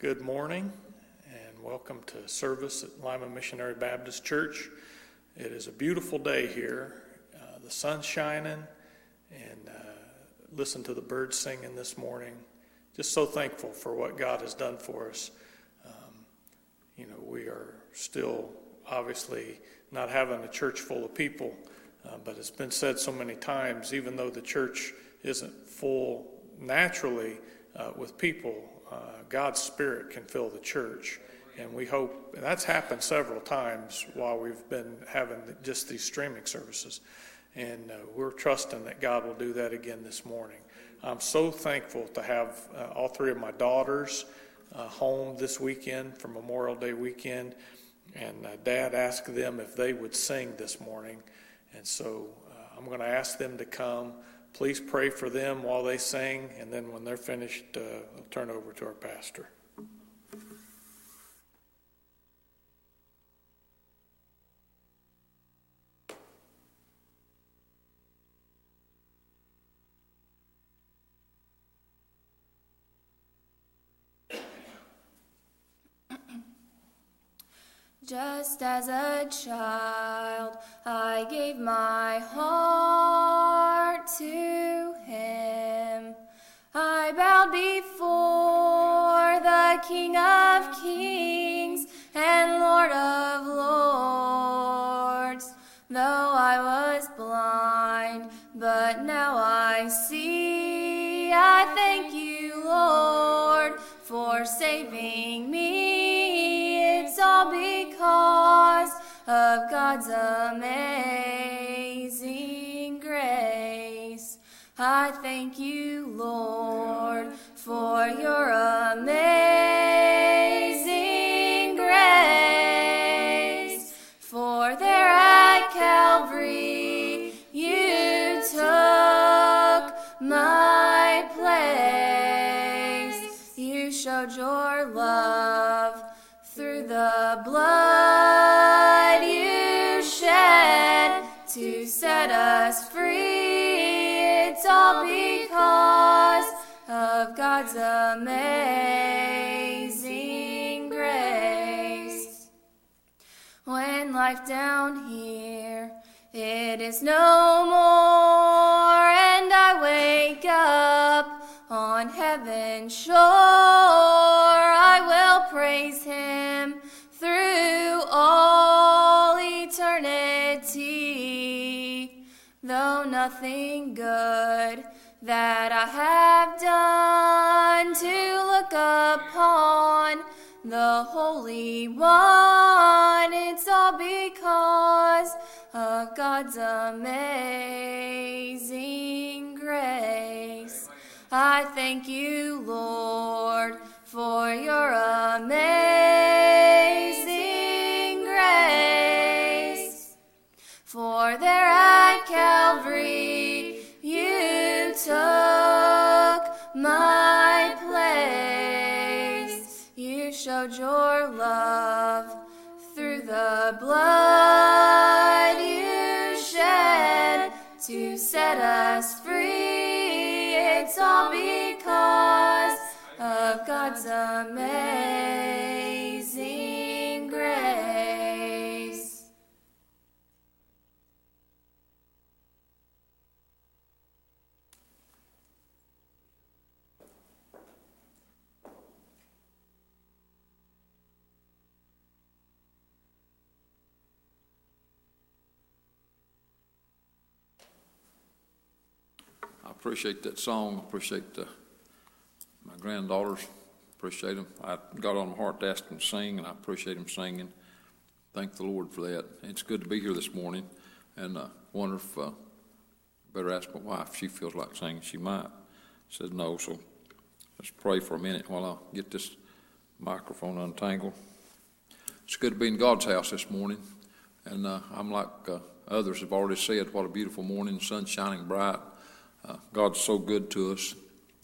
Good morning and welcome to service at Lima Missionary Baptist Church. It is a beautiful day here. Uh, the sun's shining and uh, listen to the birds singing this morning. Just so thankful for what God has done for us. Um, you know, we are still obviously not having a church full of people, uh, but it's been said so many times, even though the church isn't full naturally uh, with people, uh, God's Spirit can fill the church. And we hope, and that's happened several times while we've been having just these streaming services. And uh, we're trusting that God will do that again this morning. I'm so thankful to have uh, all three of my daughters uh, home this weekend for Memorial Day weekend. And uh, Dad asked them if they would sing this morning. And so I'm going to ask them to come. Please pray for them while they sing, and then when they're finished, uh, I'll turn over to our pastor. Just as a child, I gave my heart to him. I bowed before the King of Kings and Lord of Lords. Though I was blind, but now I see. I thank you, Lord, for saving me. Because of God's amazing grace. I thank you, Lord, for your amazing to set us free. It's all because of God's amazing grace. When life down here it is no nothing good that I have done to look upon the Holy One, it's all because of God's amazing grace. I thank you, Lord, for your amazing took my place. You showed your love through the blood you shed to set us free. It's all because of God's amazing appreciate that song. I appreciate the, my granddaughters. Appreciate them. I got on my heart to ask them to sing, and I appreciate them singing. Thank the Lord for that. It's good to be here this morning, and uh, wonder if uh, better ask my wife if she feels like singing. She might. Says no, so let's pray for a minute while I get this microphone untangled. It's good to be in God's house this morning, and uh, I'm like uh, others have already said. What a beautiful morning, sun shining bright. Uh, God's so good to us,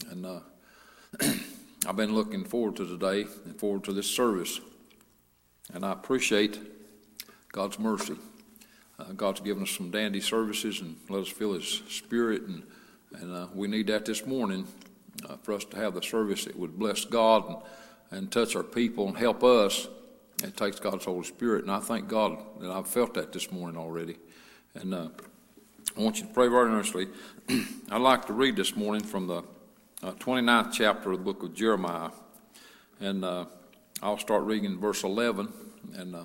and uh, I've been looking forward to today and forward to this service, and I appreciate God's mercy. Uh, God's given us some dandy services and let us feel His Spirit, and and uh, we need that this morning uh, for us to have the service that would bless God and and touch our people and help us, it takes God's Holy Spirit. And I thank God that I've felt that this morning already. And uh, I want you to pray very earnestly. I'd like to read this morning from the uh, 29th chapter of the book of Jeremiah. And uh, I'll start reading in verse 11 and uh,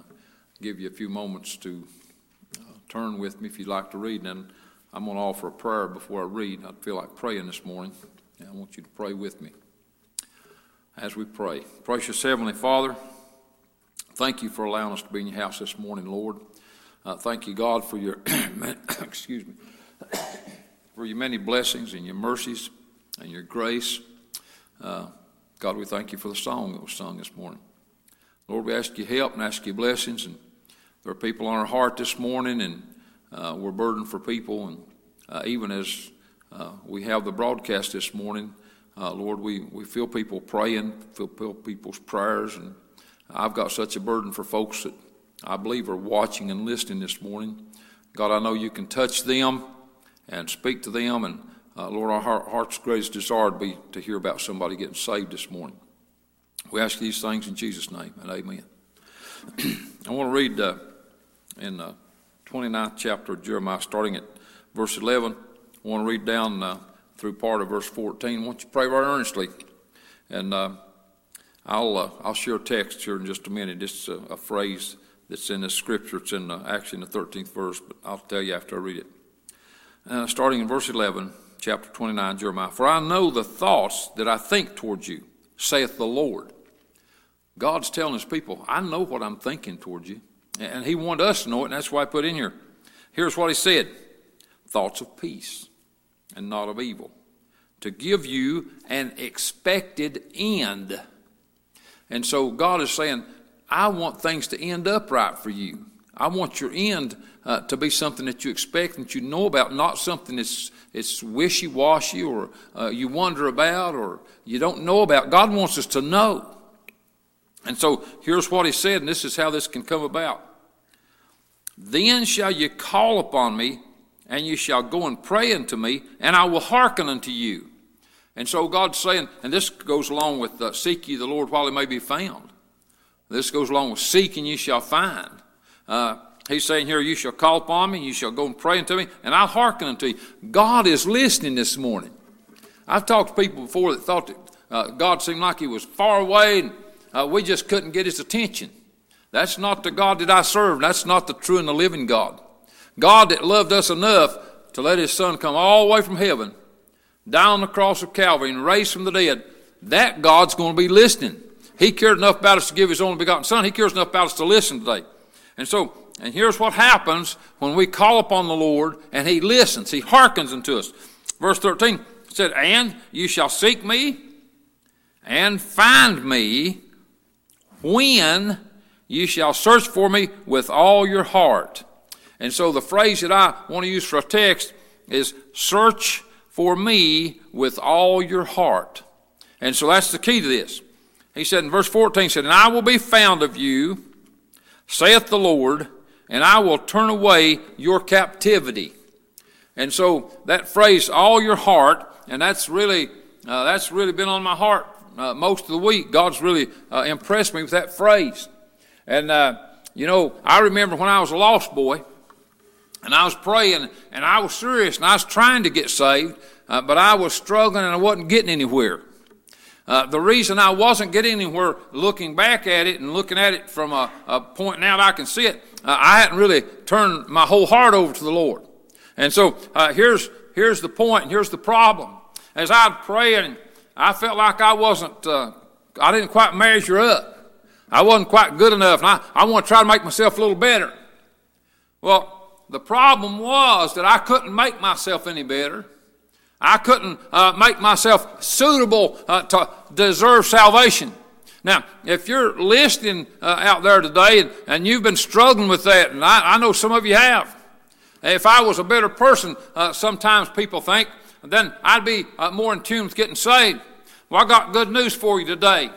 give you a few moments to uh, turn with me if you'd like to read. And I'm going to offer a prayer before I read. I feel like praying this morning. And I want you to pray with me as we pray. Precious Heavenly Father, thank you for allowing us to be in your house this morning, Lord. Uh, thank you, God, for your excuse me for your many blessings and your mercies and your grace. Uh, God, we thank you for the song that was sung this morning. Lord, we ask you help and ask you blessings. And there are people on our heart this morning, and uh, we're burdened for people. And uh, even as uh, we have the broadcast this morning, uh, Lord, we, we feel people praying, feel, feel people's prayers. And I've got such a burden for folks that I believe are watching and listening this morning. God, I know you can touch them and speak to them. And uh, Lord, our heart's greatest desire to be to hear about somebody getting saved this morning. We ask these things in Jesus' name, and amen. I want to read uh, in the 29th chapter of Jeremiah, starting at verse 11. I want to read down uh, through part of verse 14. I want you pray very earnestly. And uh, I'll, uh, I'll share a text here in just a minute. It's a, a phrase that's in the scripture. It's in the, actually in the 13th verse, but I'll tell you after I read it. Uh, starting in verse 11, chapter 29, Jeremiah. For I know the thoughts that I think towards you, saith the Lord. God's telling his people, I know what I'm thinking towards you. And he wanted us to know it, and that's why I put in here. Here's what he said thoughts of peace and not of evil, to give you an expected end. And so God is saying, I want things to end up right for you. I want your end uh, to be something that you expect and that you know about, not something that's wishy washy or uh, you wonder about or you don't know about. God wants us to know. And so here's what he said, and this is how this can come about. Then shall you call upon me, and you shall go and pray unto me, and I will hearken unto you. And so God's saying, and this goes along with uh, seek ye the Lord while he may be found. This goes along with seek and ye shall find. Uh, he's saying here, you shall call upon me, you shall go and pray unto me, and I'll hearken unto you. God is listening this morning. I've talked to people before that thought that uh, God seemed like he was far away and uh, we just couldn't get his attention. That's not the God that I serve. That's not the true and the living God. God that loved us enough to let his son come all the way from heaven, down on the cross of Calvary, and raise from the dead. That God's going to be listening. He cared enough about us to give his only begotten son. He cares enough about us to listen today. And so, and here's what happens when we call upon the Lord and he listens. He hearkens unto us. Verse 13 said, And you shall seek me and find me when you shall search for me with all your heart. And so the phrase that I want to use for a text is search for me with all your heart. And so that's the key to this. He said in verse 14, he said, And I will be found of you, saith the Lord, and I will turn away your captivity. And so that phrase, all your heart, and that's really, uh, that's really been on my heart uh, most of the week. God's really uh, impressed me with that phrase. And, uh, you know, I remember when I was a lost boy, and I was praying, and I was serious, and I was trying to get saved, uh, but I was struggling and I wasn't getting anywhere. Uh, the reason I wasn't getting anywhere looking back at it and looking at it from a, a point now that I can see it, uh, I hadn't really turned my whole heart over to the Lord. And so uh, here's, here's the point, and here's the problem. As I'd pray, and I felt like I wasn't, uh, I didn't quite measure up. I wasn't quite good enough, and I, I want to try to make myself a little better. Well, the problem was that I couldn't make myself any better. I couldn't uh, make myself suitable uh, to deserve salvation. Now, if you're listening uh, out there today and, and, you've been struggling with that, and I, I, know some of you have, if I was a better person, uh, sometimes people think, then I'd be uh, more in tune with getting saved. Well, I got good news for you today.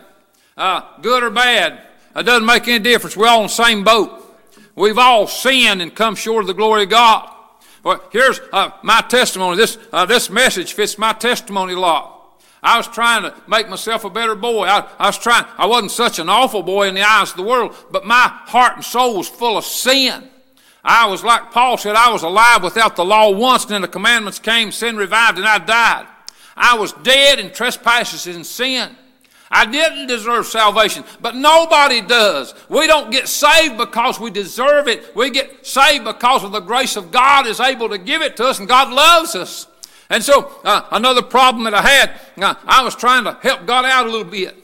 Uh, good or bad, it doesn't make any difference. We're all in the same boat. We've all sinned and come short of the glory of God. Well, here's uh, my testimony. This, uh, this message fits my testimony a lot. I was trying to make myself a better boy. I, I, was trying, I wasn't such an awful boy in the eyes of the world, but my heart and soul was full of sin. I was like Paul said, I was alive without the law once, and then the commandments came, sin revived, and I died. I was dead in trespasses and sin. I didn't deserve salvation, but nobody does. We don't get saved because we deserve it. We get saved because of the grace of God is able to give it to us, and God loves us. And so, uh, another problem that I had, uh, I was trying to help God out a little bit.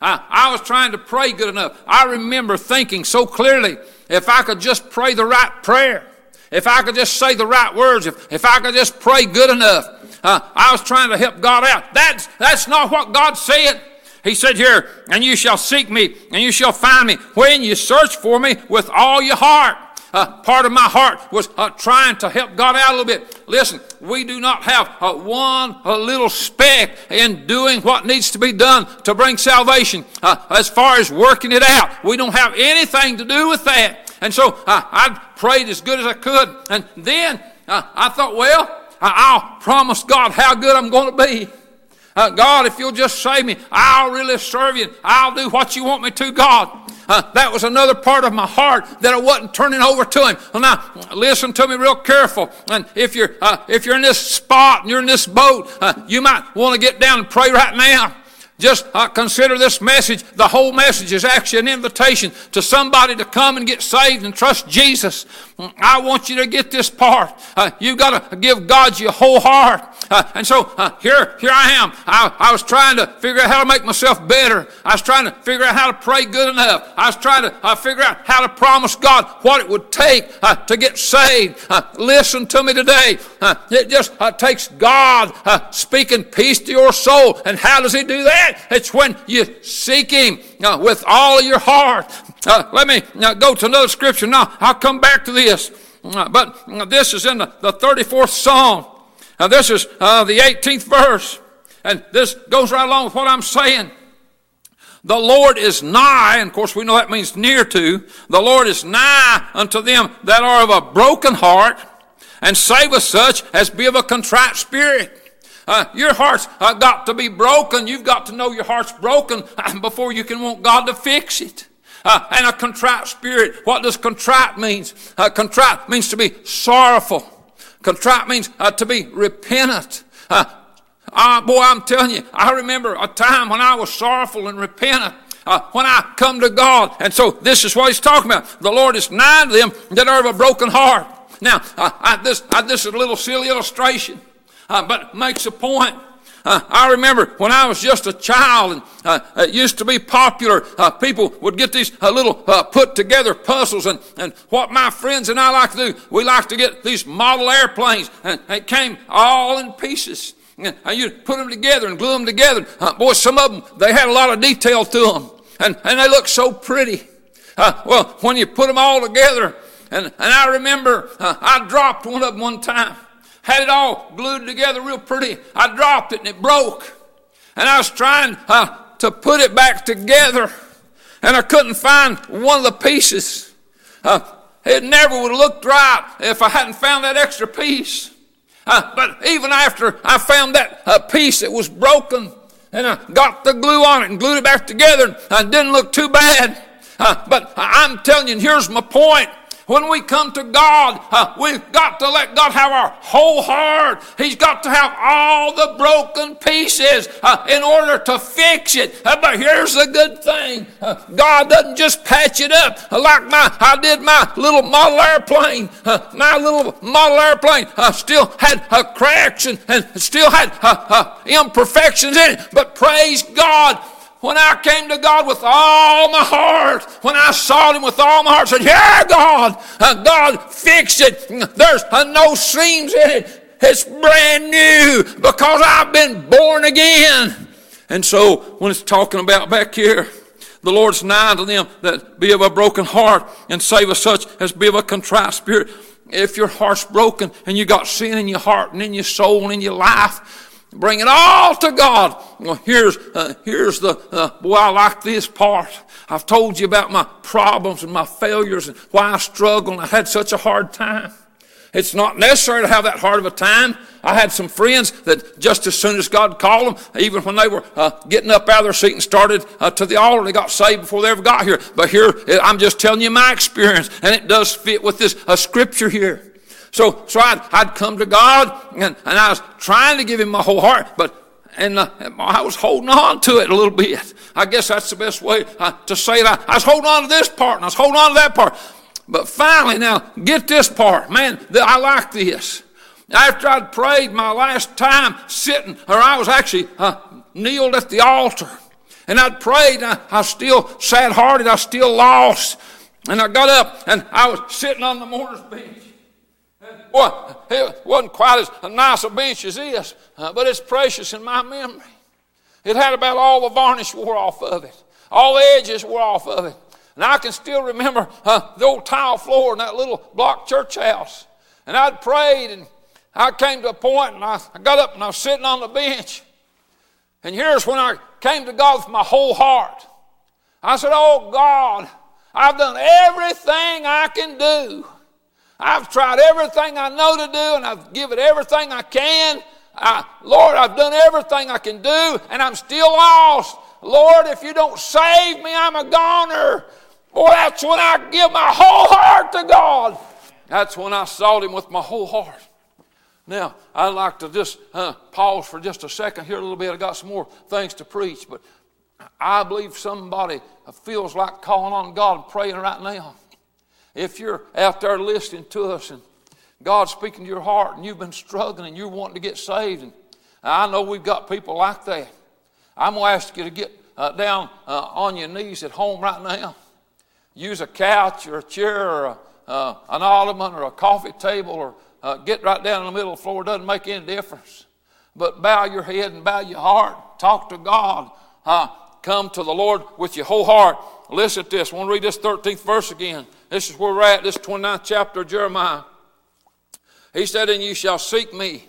Uh, I was trying to pray good enough. I remember thinking so clearly if I could just pray the right prayer, if I could just say the right words, if, if I could just pray good enough, uh, I was trying to help God out. That's, that's not what God said. He said here, and you shall seek me, and you shall find me when you search for me with all your heart. Uh, part of my heart was uh, trying to help God out a little bit. Listen, we do not have uh, one a little speck in doing what needs to be done to bring salvation. Uh, as far as working it out, we don't have anything to do with that. And so uh, I prayed as good as I could. And then uh, I thought, well, I'll promise God how good I'm going to be. Uh, God, if you'll just save me, I'll really serve you. I'll do what you want me to, God. Uh, that was another part of my heart that I wasn't turning over to Him. Well, now listen to me real careful. And if you're uh, if you're in this spot and you're in this boat, uh, you might want to get down and pray right now. Just uh, consider this message. The whole message is actually an invitation to somebody to come and get saved and trust Jesus. I want you to get this part. Uh, you've got to give God your whole heart. Uh, and so uh, here, here I am. I, I, was trying to figure out how to make myself better. I was trying to figure out how to pray good enough. I was trying to uh, figure out how to promise God what it would take uh, to get saved. Uh, listen to me today. Uh, it just takes God speaking peace to your soul. And how does He do that? It's when you seek Him with all your heart. Let me go to another scripture. Now, I'll come back to this. but this is in the, the 34th Psalm. Now, this is uh, the 18th verse, and this goes right along with what I'm saying. The Lord is nigh, and of course we know that means near to. The Lord is nigh unto them that are of a broken heart, and saveth such as be of a contrite spirit. Uh, your heart's uh, got to be broken. You've got to know your heart's broken before you can want God to fix it. Uh, and a contrite spirit. What does contrite means? Uh, contrite means to be sorrowful. Contrite means uh, to be repentant. Uh, uh, boy, I'm telling you, I remember a time when I was sorrowful and repentant. Uh, when I come to God. And so this is what he's talking about. The Lord is nigh to them that are of a broken heart. Now, uh, I, this, I, this is a little silly illustration, uh, but makes a point. Uh, I remember when I was just a child and uh, it used to be popular, uh, people would get these uh, little uh, put together puzzles. And, and what my friends and I like to do, we like to get these model airplanes and it came all in pieces. And you'd put them together and glue them together. Uh, boy, some of them, they had a lot of detail to them. And, and they looked so pretty. well, when you put them all together, and, and I remember I dropped one of them one time had it all glued together real pretty. I dropped it and it broke. And I was trying uh, to put it back together and I couldn't find one of the pieces. Uh, it never would have looked right if I hadn't found that extra piece. Uh, but even after I found that uh, piece that was broken and I got the glue on it and glued it back together, it didn't look too bad. Uh, but I'm telling you, and here's my point. When we come to God, uh, we've got to let God have our whole heart. He's got to have all the broken pieces uh, in order to fix it. Uh, but here's the good thing uh, God doesn't just patch it up like my, I did my little model airplane. Uh, my little model airplane uh, still had cracks and, and still had imperfections in it. But praise God, when I came to God with all my heart, when I sought Him with all my heart, said, Yeah, God, uh, God, fix it. There's uh, no seams in it. It's brand new because I've been born again. And so when it's talking about back here, the Lord's nigh to them that be of a broken heart and save us such as be of a contrite spirit. If your heart's broken and you got sin in your heart and in your soul and in your life, Bring it all to God. Well, here's, uh, here's the, uh, boy, I like this part. I've told you about my problems and my failures and why I struggle and I had such a hard time. It's not necessary to have that hard of a time. I had some friends that just as soon as God called them, even when they were uh, getting up out of their seat and started uh, to the altar, they got saved before they ever got here. But here, I'm just telling you my experience, and it does fit with this uh, scripture here. So, so I'd, I'd come to God, and, and I was trying to give Him my whole heart, but and uh, I was holding on to it a little bit. I guess that's the best way uh, to say it. I, I was holding on to this part, and I was holding on to that part. But finally, now, get this part. Man, I like this. After I'd prayed my last time sitting, or I was actually uh, kneeled at the altar, and I'd prayed, I, I was still sad hearted, I was still lost. And I got up, and I was sitting on the mourner's bench. It wasn't quite as nice a bench as this, uh, but it's precious in my memory. It had about all the varnish wore off of it, all the edges wore off of it. And I can still remember uh, the old tile floor in that little block church house. And I'd prayed, and I came to a point, and I, I got up and I was sitting on the bench. And here's when I came to God with my whole heart. I said, Oh God, I've done everything I can do. I've tried everything I know to do, and I've given everything I can. I, Lord, I've done everything I can do, and I'm still lost. Lord, if you don't save me, I'm a goner. Boy, that's when I give my whole heart to God. That's when I sought Him with my whole heart. Now, I'd like to just uh, pause for just a second here a little bit. I got some more things to preach, but I believe somebody feels like calling on God and praying right now. If you're out there listening to us and God's speaking to your heart and you've been struggling and you're wanting to get saved, and I know we've got people like that. I'm going to ask you to get uh, down uh, on your knees at home right now use a couch or a chair or a, uh, an ottoman or a coffee table or uh, get right down in the middle of the floor. It doesn't make any difference. But bow your head and bow your heart. Talk to God. Come to the Lord with your whole heart. Listen to this. I want to read this 13th verse again. This is where we're at, this 29th chapter of Jeremiah. He said, And you shall seek me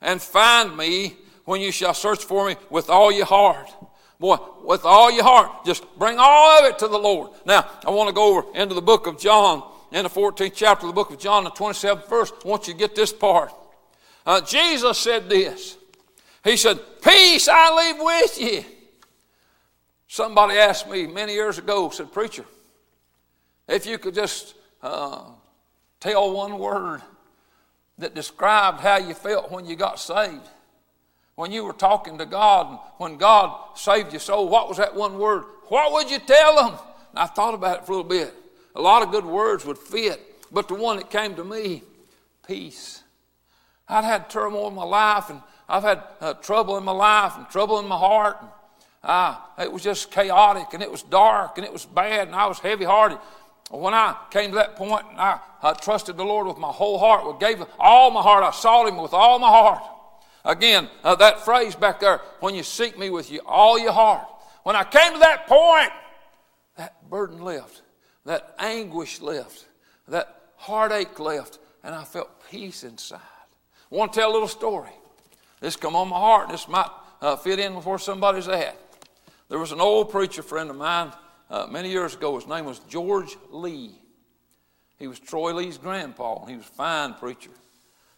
and find me when you shall search for me with all your heart. Boy, with all your heart, just bring all of it to the Lord. Now, I want to go over into the book of John, in the 14th chapter of the book of John, the 27th verse. I want you to get this part. Uh, Jesus said this. He said, Peace I leave with you. Somebody asked me many years ago, said, Preacher, if you could just uh, tell one word that described how you felt when you got saved when you were talking to God, and when God saved your soul, what was that one word? What would you tell them? And I thought about it for a little bit. A lot of good words would fit, but the one that came to me, peace. I'd had turmoil in my life, and I've had uh, trouble in my life, and trouble in my heart. And, uh, it was just chaotic, and it was dark, and it was bad, and I was heavy hearted. When I came to that point, I, I trusted the Lord with my whole heart, gave all my heart. I sought Him with all my heart. Again, uh, that phrase back there, when you seek me with you, all your heart. When I came to that point, that burden left, that anguish left, that heartache left, and I felt peace inside. I want to tell a little story. This come on my heart. and This might uh, fit in where somebody's at. There was an old preacher friend of mine uh, many years ago. His name was George Lee. He was Troy Lee's grandpa. He was a fine preacher.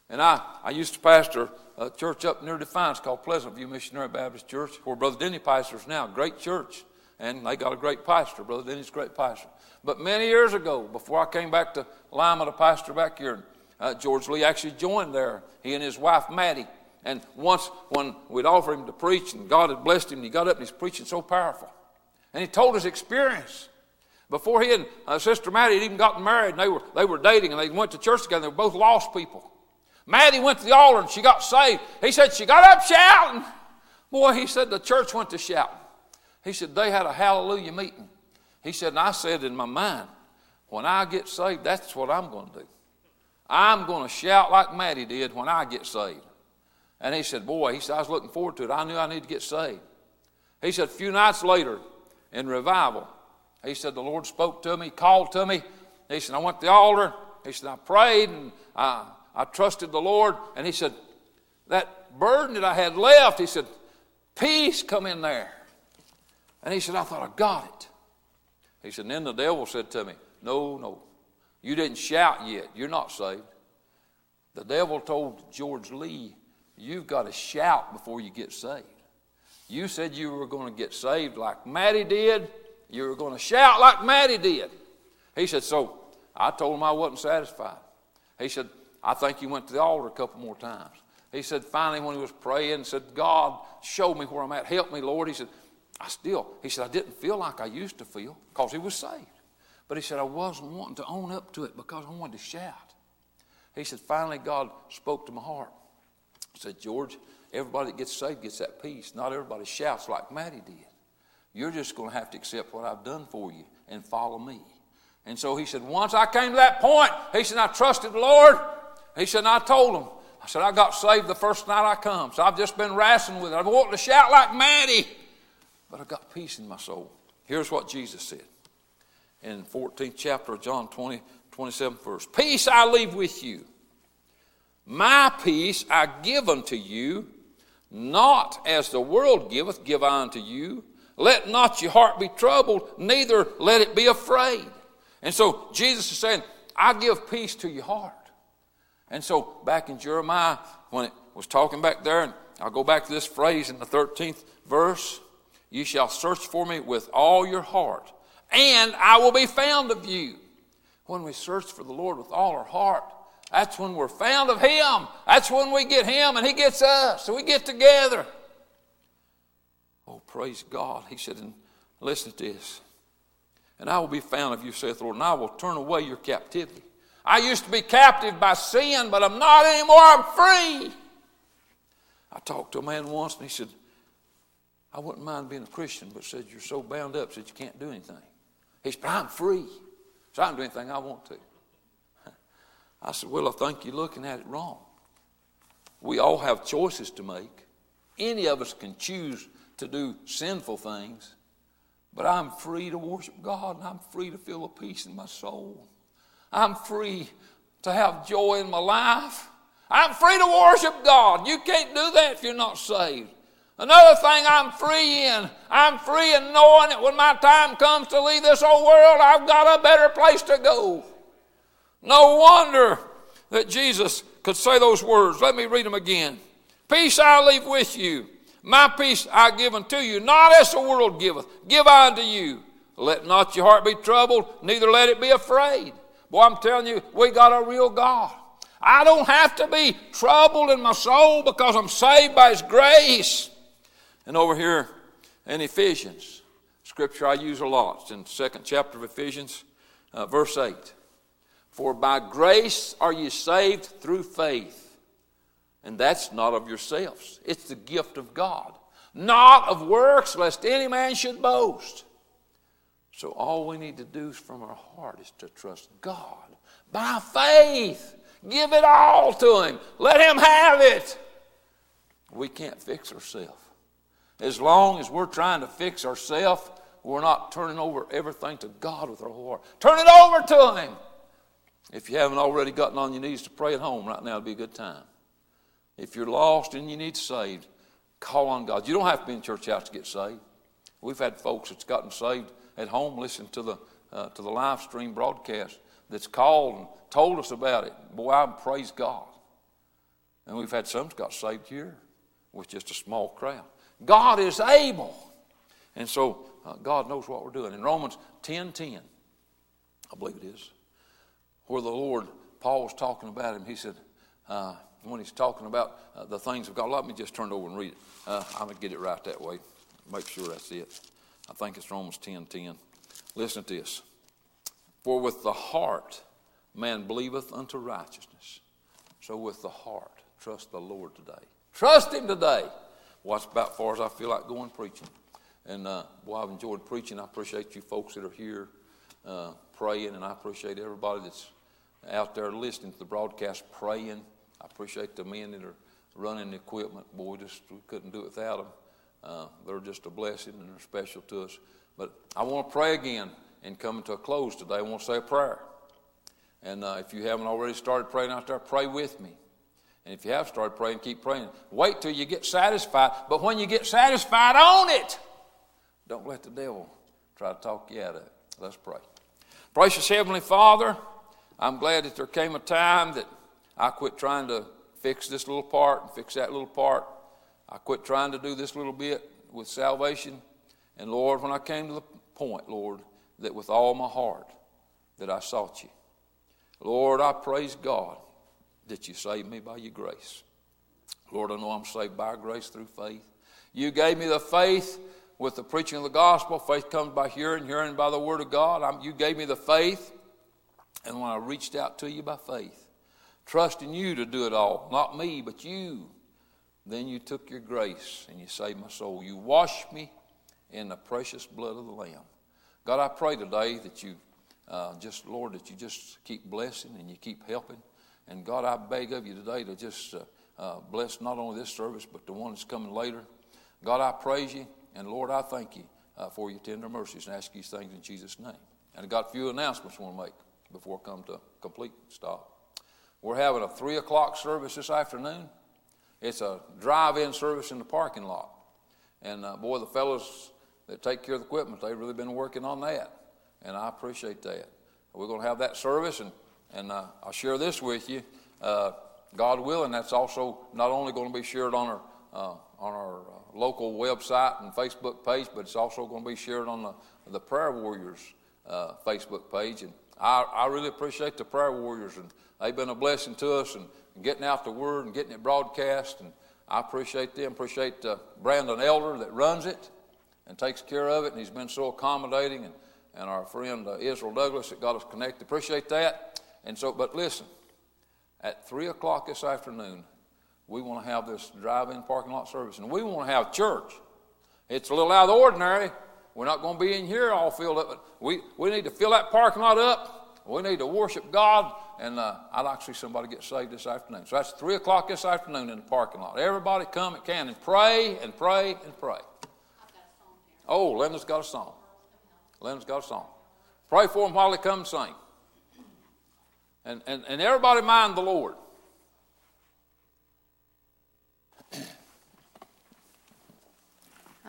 And I, I used to pastor a church up near Defiance called Pleasant View Missionary Baptist Church, where Brother Denny pastors now. Great church. And they got a great pastor. Brother Denny's a great pastor. But many years ago, before I came back to Lima to pastor back here, uh, George Lee actually joined there. He and his wife, Maddie. And once when we'd offered him to preach, and God had blessed him, he got up and he's preaching so powerful. And he told his experience. Before he and uh, Sister Maddie had even gotten married, and they were, they were dating, and they went to church together. They were both lost people. Maddie went to the altar and she got saved. He said she got up shouting. Boy, he said the church went to shouting. He said they had a hallelujah meeting. He said, and I said in my mind, when I get saved, that's what I'm going to do. I'm going to shout like Maddie did when I get saved. And he said, Boy, he said, I was looking forward to it. I knew I needed to get saved. He said, a few nights later in revival, he said, the Lord spoke to me, called to me. He said, I went to the altar. He said, I prayed and I I trusted the Lord. And he said, That burden that I had left, he said, Peace come in there. And he said, I thought I got it. He said, and then the devil said to me, No, no, you didn't shout yet. You're not saved. The devil told George Lee, You've got to shout before you get saved. You said you were going to get saved like Maddie did. You were going to shout like Maddie did. He said, So I told him I wasn't satisfied. He said, I think he went to the altar a couple more times. He said, finally, when he was praying, said, God, show me where I'm at. Help me, Lord. He said, I still, he said, I didn't feel like I used to feel because he was saved. But he said, I wasn't wanting to own up to it because I wanted to shout. He said, finally, God spoke to my heart. Said, George, everybody that gets saved gets that peace. Not everybody shouts like Maddie did. You're just going to have to accept what I've done for you and follow me. And so he said, once I came to that point, he said, I trusted the Lord. He said, I told him, I said, I got saved the first night I come. So I've just been wrestling with it. I've wanted to shout like Maddie, but I got peace in my soul. Here's what Jesus said in 14th chapter of John 20, 27th verse. Peace I leave with you. My peace I give unto you, not as the world giveth, give I unto you. Let not your heart be troubled, neither let it be afraid. And so Jesus is saying, I give peace to your heart. And so back in Jeremiah, when it was talking back there, and I'll go back to this phrase in the 13th verse You shall search for me with all your heart, and I will be found of you. When we search for the Lord with all our heart, that's when we're found of Him. That's when we get Him and He gets us. So we get together. Oh, praise God. He said, and listen to this. And I will be found of you, saith the Lord, and I will turn away your captivity. I used to be captive by sin, but I'm not anymore. I'm free. I talked to a man once, and he said, I wouldn't mind being a Christian, but said, You're so bound up, said, You can't do anything. He said, But I'm free, so I can do anything I want to. I said, Well, I think you're looking at it wrong. We all have choices to make. Any of us can choose to do sinful things, but I'm free to worship God and I'm free to feel a peace in my soul. I'm free to have joy in my life. I'm free to worship God. You can't do that if you're not saved. Another thing I'm free in, I'm free in knowing that when my time comes to leave this old world, I've got a better place to go. No wonder that Jesus could say those words. Let me read them again. Peace I leave with you. My peace I give unto you, not as the world giveth, give I unto you. Let not your heart be troubled, neither let it be afraid. Boy, I'm telling you, we got a real God. I don't have to be troubled in my soul because I'm saved by His grace. And over here in Ephesians, scripture I use a lot. It's in the second chapter of Ephesians, uh, verse 8. For by grace are you saved through faith. And that's not of yourselves, it's the gift of God, not of works, lest any man should boast. So all we need to do from our heart is to trust God by faith. Give it all to Him. Let Him have it. We can't fix ourselves. As long as we're trying to fix ourselves, we're not turning over everything to God with our whole heart. Turn it over to Him. If you haven't already gotten on your knees to pray at home right now, it'd be a good time. If you're lost and you need saved, call on God. You don't have to be in church house to get saved. We've had folks that's gotten saved at home listening to the, uh, to the live stream broadcast that's called and told us about it. Boy, I praise God. And we've had some that got saved here with just a small crowd. God is able. And so uh, God knows what we're doing. In Romans 10 10, I believe it is, where the Lord, Paul was talking about him, he said, uh, when he's talking about uh, the things of God, let me just turn it over and read it. Uh, I'm going to get it right that way. Make sure that's it. I think it's Romans 10 10. Listen to this. For with the heart man believeth unto righteousness. So with the heart, trust the Lord today. Trust Him today. Well, that's about as far as I feel like going preaching. And uh, boy, I've enjoyed preaching. I appreciate you folks that are here uh, praying, and I appreciate everybody that's out there listening to the broadcast praying. I appreciate the men that are running the equipment. Boy, just we couldn't do it without them. Uh, they're just a blessing and they're special to us. But I want to pray again and coming to a close today. I want to say a prayer. And uh, if you haven't already started praying out there, pray with me. And if you have started praying, keep praying. Wait till you get satisfied. But when you get satisfied, own it. Don't let the devil try to talk you out of it. Let's pray. Precious Heavenly Father, I'm glad that there came a time that I quit trying to fix this little part and fix that little part. I quit trying to do this little bit with salvation. And Lord, when I came to the point, Lord, that with all my heart that I sought you. Lord, I praise God that you saved me by your grace. Lord, I know I'm saved by grace through faith. You gave me the faith with the preaching of the gospel. Faith comes by hearing, hearing by the word of God. I'm, you gave me the faith. And when I reached out to you by faith, trusting you to do it all, not me, but you, then you took your grace and you saved my soul. You washed me in the precious blood of the Lamb. God, I pray today that you uh, just, Lord, that you just keep blessing and you keep helping. And God, I beg of you today to just uh, uh, bless not only this service, but the one that's coming later. God, I praise you. And Lord, I thank you uh, for your tender mercies and ask these things in Jesus' name. And I got a few announcements I want to make before come to complete stop. We're having a 3 o'clock service this afternoon. It's a drive in service in the parking lot. And uh, boy, the fellows that take care of the equipment, they've really been working on that. And I appreciate that. We're going to have that service, and, and uh, I'll share this with you. Uh, God willing, that's also not only going to be shared on our, uh, on our uh, local website and Facebook page, but it's also going to be shared on the, the Prayer Warriors uh, Facebook page. And I, I really appreciate the Prayer Warriors, and they've been a blessing to us and, and getting out the word and getting it broadcast. And I appreciate them. Appreciate uh, Brandon Elder that runs it and takes care of it, and he's been so accommodating. And, and our friend uh, Israel Douglas that got us connected. Appreciate that. And so, but listen, at 3 o'clock this afternoon, we want to have this drive in parking lot service, and we want to have church. It's a little out of the ordinary. We're not going to be in here all filled up, we, we need to fill that parking lot up. We need to worship God, and uh, I'd like to see somebody get saved this afternoon. So that's 3 o'clock this afternoon in the parking lot. Everybody come and can and pray and pray and pray. Oh, Linda's got a song. Lynn's got a song. Pray for them while they come sing. And, and, and everybody mind the Lord.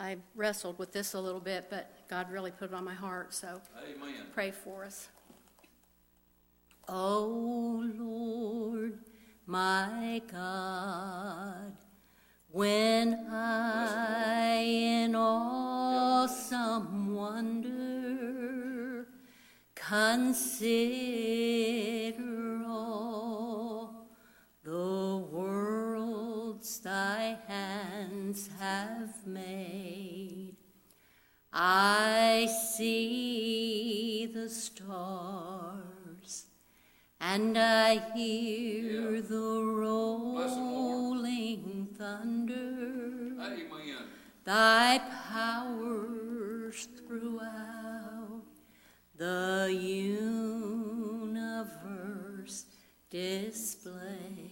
I wrestled with this a little bit, but God really put it on my heart, so Amen. pray for us. Oh Lord, my God, when I in awesome wonder consider all the worlds thy hands have made, I see the stars and I hear Yeah. the rolling thunder, Amen. thy powers throughout the universe display.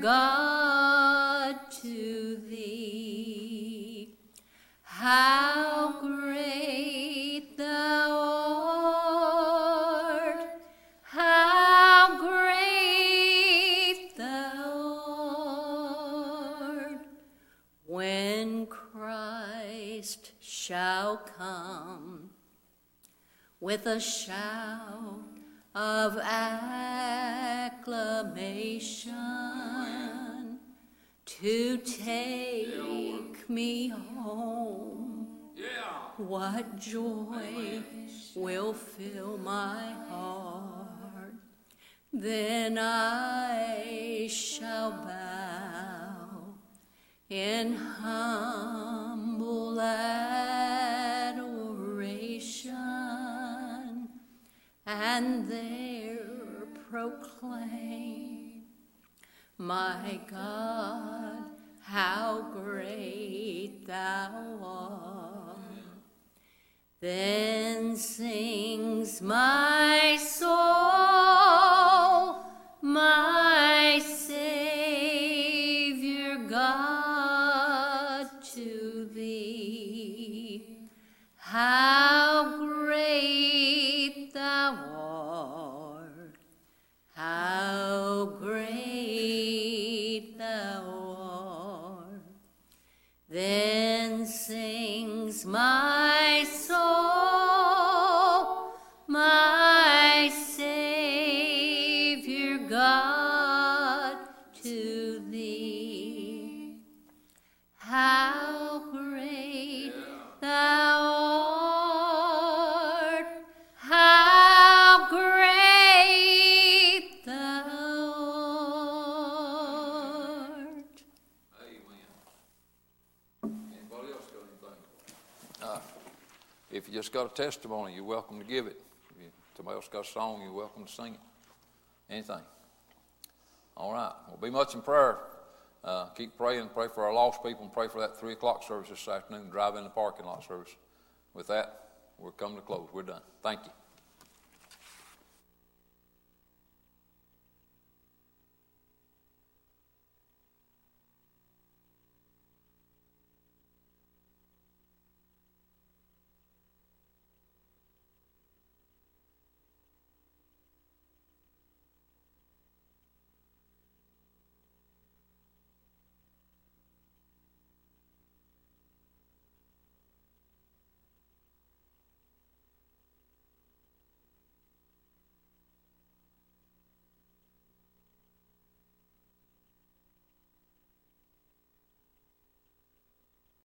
God to thee. How great thou art, how great thou art when Christ shall come with a shout of acclamation to take me home. What joy will fill my heart? Then I shall bow in humble adoration and there proclaim, My God, how great thou art. Then sings my If you just got a testimony, you're welcome to give it. If you- somebody else got a song, you're welcome to sing it. Anything. All right. Well, be much in prayer. Uh, keep praying. Pray for our lost people and pray for that 3 o'clock service this afternoon, drive in the parking lot service. With that, we're coming to close. We're done. Thank you.